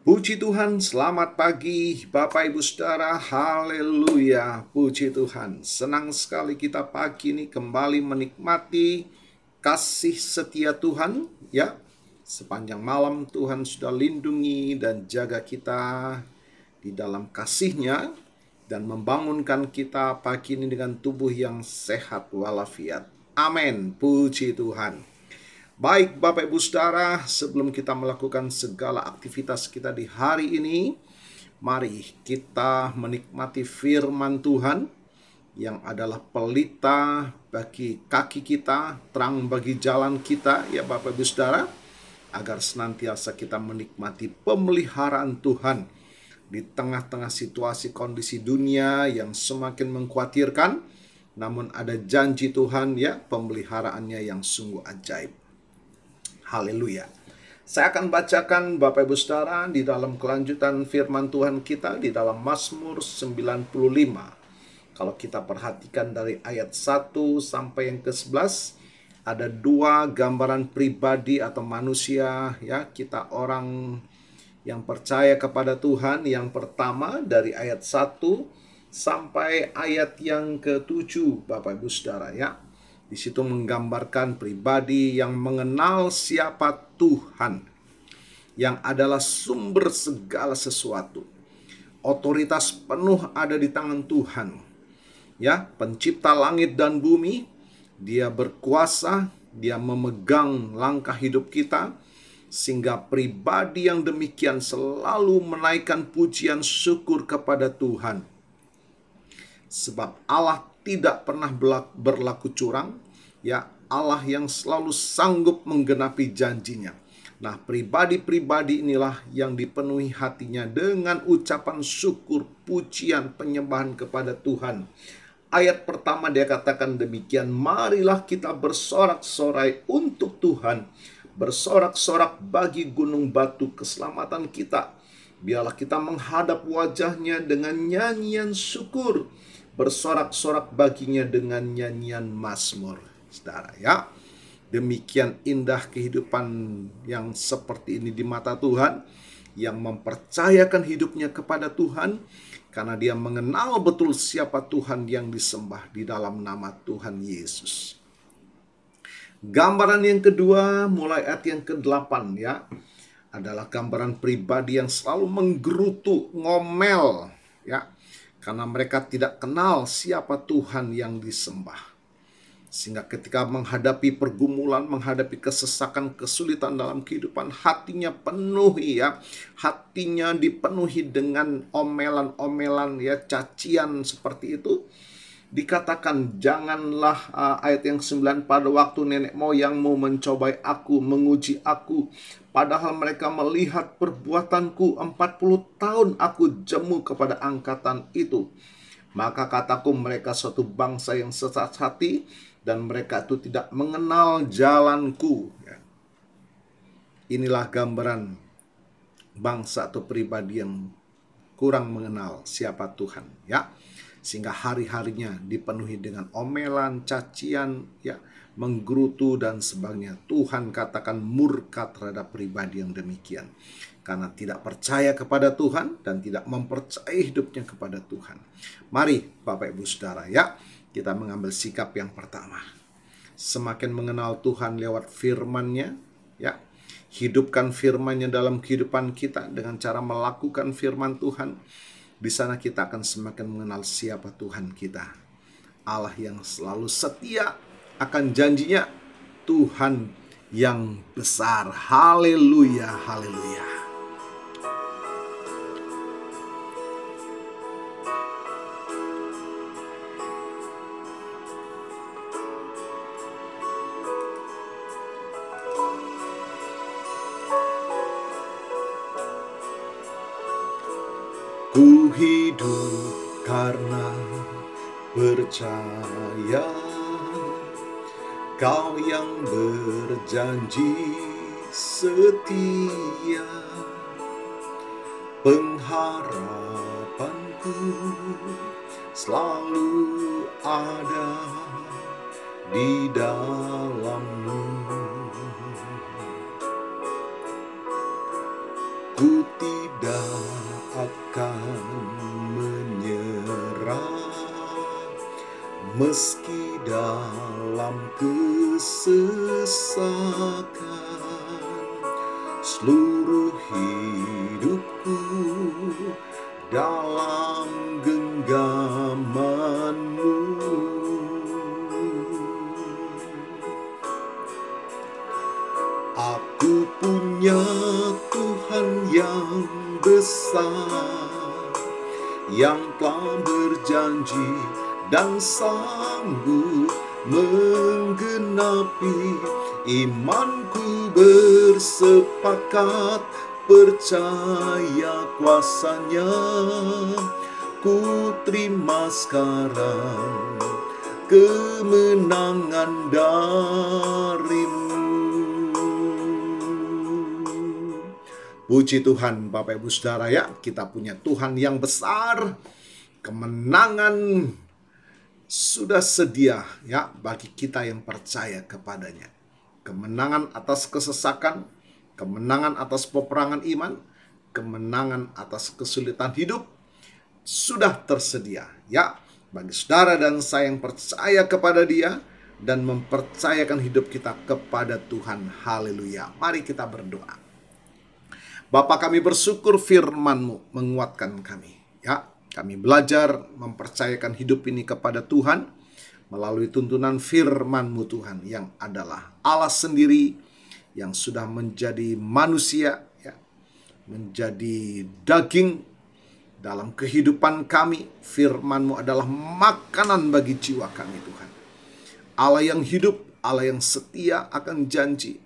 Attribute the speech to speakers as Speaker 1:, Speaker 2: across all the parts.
Speaker 1: Puji Tuhan, selamat pagi Bapak Ibu Saudara, haleluya, puji Tuhan. Senang sekali kita pagi ini kembali menikmati kasih setia Tuhan, ya. Sepanjang malam Tuhan sudah lindungi dan jaga kita di dalam kasihnya dan membangunkan kita pagi ini dengan tubuh yang sehat walafiat. Amin, puji Tuhan. Baik Bapak Ibu Saudara, sebelum kita melakukan segala aktivitas kita di hari ini, mari kita menikmati firman Tuhan yang adalah pelita bagi kaki kita, terang bagi jalan kita ya Bapak Ibu Saudara, agar senantiasa kita menikmati pemeliharaan Tuhan di tengah-tengah situasi kondisi dunia yang semakin mengkhawatirkan, namun ada janji Tuhan ya pemeliharaannya yang sungguh ajaib. Haleluya. Saya akan bacakan Bapak Ibu Saudara di dalam kelanjutan firman Tuhan kita di dalam Mazmur 95. Kalau kita perhatikan dari ayat 1 sampai yang ke-11 ada dua gambaran pribadi atau manusia ya kita orang yang percaya kepada Tuhan yang pertama dari ayat 1 sampai ayat yang ke-7 Bapak Ibu Saudara ya. Di situ menggambarkan pribadi yang mengenal siapa Tuhan, yang adalah sumber segala sesuatu. Otoritas penuh ada di tangan Tuhan. Ya, pencipta langit dan bumi, dia berkuasa, dia memegang langkah hidup kita, sehingga pribadi yang demikian selalu menaikkan pujian syukur kepada Tuhan. Sebab Allah tidak pernah berlaku curang, ya Allah yang selalu sanggup menggenapi janjinya. Nah, pribadi-pribadi inilah yang dipenuhi hatinya dengan ucapan syukur, pujian, penyembahan kepada Tuhan. Ayat pertama dia katakan demikian, marilah kita bersorak-sorai untuk Tuhan, bersorak-sorak bagi gunung batu keselamatan kita. Biarlah kita menghadap wajahnya dengan nyanyian syukur bersorak-sorak baginya dengan nyanyian mazmur. Saudara ya. Demikian indah kehidupan yang seperti ini di mata Tuhan yang mempercayakan hidupnya kepada Tuhan karena dia mengenal betul siapa Tuhan yang disembah di dalam nama Tuhan Yesus. Gambaran yang kedua mulai ayat yang ke-8 ya adalah gambaran pribadi yang selalu menggerutu, ngomel ya karena mereka tidak kenal siapa Tuhan yang disembah. Sehingga ketika menghadapi pergumulan, menghadapi kesesakan, kesulitan dalam kehidupan, hatinya penuh ya. Hatinya dipenuhi dengan omelan-omelan ya, cacian seperti itu. Dikatakan janganlah uh, ayat yang 9 pada waktu nenek moyangmu mencobai aku, menguji aku. Padahal mereka melihat perbuatanku 40 tahun aku jemu kepada angkatan itu. Maka kataku mereka suatu bangsa yang sesat hati dan mereka itu tidak mengenal jalanku. Ya. Inilah gambaran bangsa atau pribadi yang kurang mengenal siapa Tuhan. Ya, sehingga hari-harinya dipenuhi dengan omelan, cacian, ya, menggerutu dan sebagainya. Tuhan katakan murka terhadap pribadi yang demikian. Karena tidak percaya kepada Tuhan dan tidak mempercayai hidupnya kepada Tuhan. Mari Bapak Ibu Saudara ya, kita mengambil sikap yang pertama. Semakin mengenal Tuhan lewat firman-Nya, ya. Hidupkan firman-Nya dalam kehidupan kita dengan cara melakukan firman Tuhan. Di sana kita akan semakin mengenal siapa Tuhan kita. Allah yang selalu setia akan janjinya Tuhan yang besar. Haleluya, haleluya. Hidup karena percaya Kau yang berjanji setia. Pengharapanku selalu ada di dalammu Ku tidak akan menyerah. Meski dalam kesesakan seluruh hidupku dalam genggamanmu. Aku punya yang besar yang telah berjanji dan sanggup menggenapi imanku bersepakat percaya kuasanya. Ku terima sekarang kemenangan darimu Puji Tuhan Bapak Ibu Saudara ya, kita punya Tuhan yang besar, kemenangan sudah sedia ya bagi kita yang percaya kepadanya. Kemenangan atas kesesakan, kemenangan atas peperangan iman, kemenangan atas kesulitan hidup sudah tersedia ya bagi saudara dan saya yang percaya kepada Dia dan mempercayakan hidup kita kepada Tuhan. Haleluya. Mari kita berdoa. Bapa kami bersyukur firman-Mu menguatkan kami. Ya, kami belajar mempercayakan hidup ini kepada Tuhan melalui tuntunan firman-Mu Tuhan yang adalah Allah sendiri yang sudah menjadi manusia ya, menjadi daging dalam kehidupan kami. Firman-Mu adalah makanan bagi jiwa kami Tuhan. Allah yang hidup, Allah yang setia akan janji,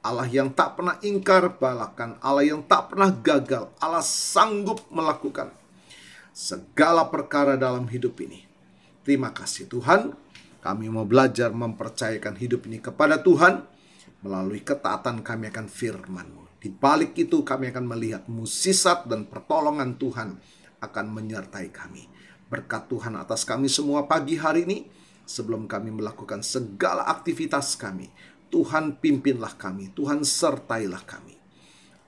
Speaker 1: Allah yang tak pernah ingkar balakan, Allah yang tak pernah gagal, Allah sanggup melakukan segala perkara dalam hidup ini. Terima kasih Tuhan, kami mau belajar mempercayakan hidup ini kepada Tuhan melalui ketaatan kami akan firman-Mu. Di balik itu kami akan melihat musisat dan pertolongan Tuhan akan menyertai kami. Berkat Tuhan atas kami semua pagi hari ini sebelum kami melakukan segala aktivitas kami Tuhan pimpinlah kami, Tuhan sertailah kami.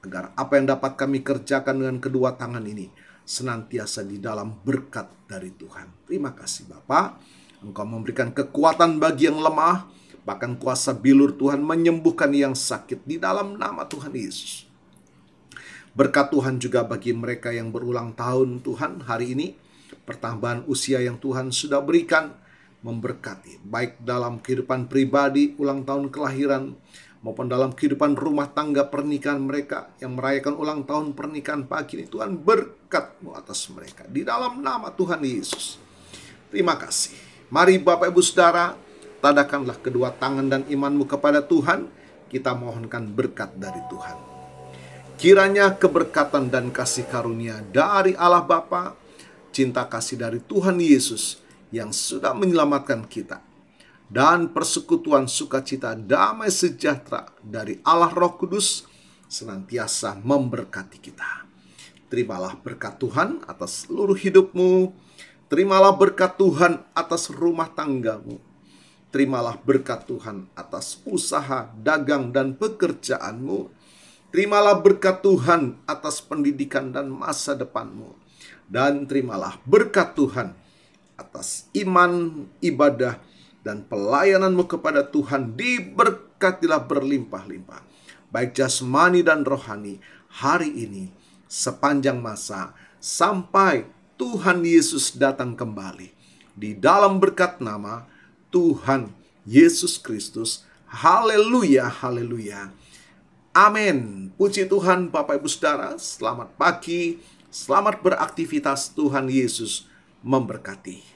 Speaker 1: Agar apa yang dapat kami kerjakan dengan kedua tangan ini senantiasa di dalam berkat dari Tuhan. Terima kasih Bapa. Engkau memberikan kekuatan bagi yang lemah, bahkan kuasa bilur Tuhan menyembuhkan yang sakit di dalam nama Tuhan Yesus. Berkat Tuhan juga bagi mereka yang berulang tahun Tuhan hari ini, pertambahan usia yang Tuhan sudah berikan, memberkati, baik dalam kehidupan pribadi, ulang tahun kelahiran, maupun dalam kehidupan rumah tangga pernikahan mereka yang merayakan ulang tahun pernikahan pagi ini. Tuhan berkatmu atas mereka. Di dalam nama Tuhan Yesus. Terima kasih. Mari Bapak Ibu Saudara, tadakanlah kedua tangan dan imanmu kepada Tuhan. Kita mohonkan berkat dari Tuhan. Kiranya keberkatan dan kasih karunia dari Allah Bapa, cinta kasih dari Tuhan Yesus, yang sudah menyelamatkan kita dan persekutuan sukacita damai sejahtera dari Allah Roh Kudus senantiasa memberkati kita. Terimalah berkat Tuhan atas seluruh hidupmu. Terimalah berkat Tuhan atas rumah tanggamu. Terimalah berkat Tuhan atas usaha, dagang, dan pekerjaanmu. Terimalah berkat Tuhan atas pendidikan dan masa depanmu. Dan terimalah berkat Tuhan atas iman, ibadah, dan pelayananmu kepada Tuhan diberkatilah berlimpah-limpah. Baik jasmani dan rohani hari ini sepanjang masa sampai Tuhan Yesus datang kembali. Di dalam berkat nama Tuhan Yesus Kristus. Haleluya, haleluya. Amin. Puji Tuhan Bapak Ibu Saudara, selamat pagi, selamat beraktivitas Tuhan Yesus memberkati.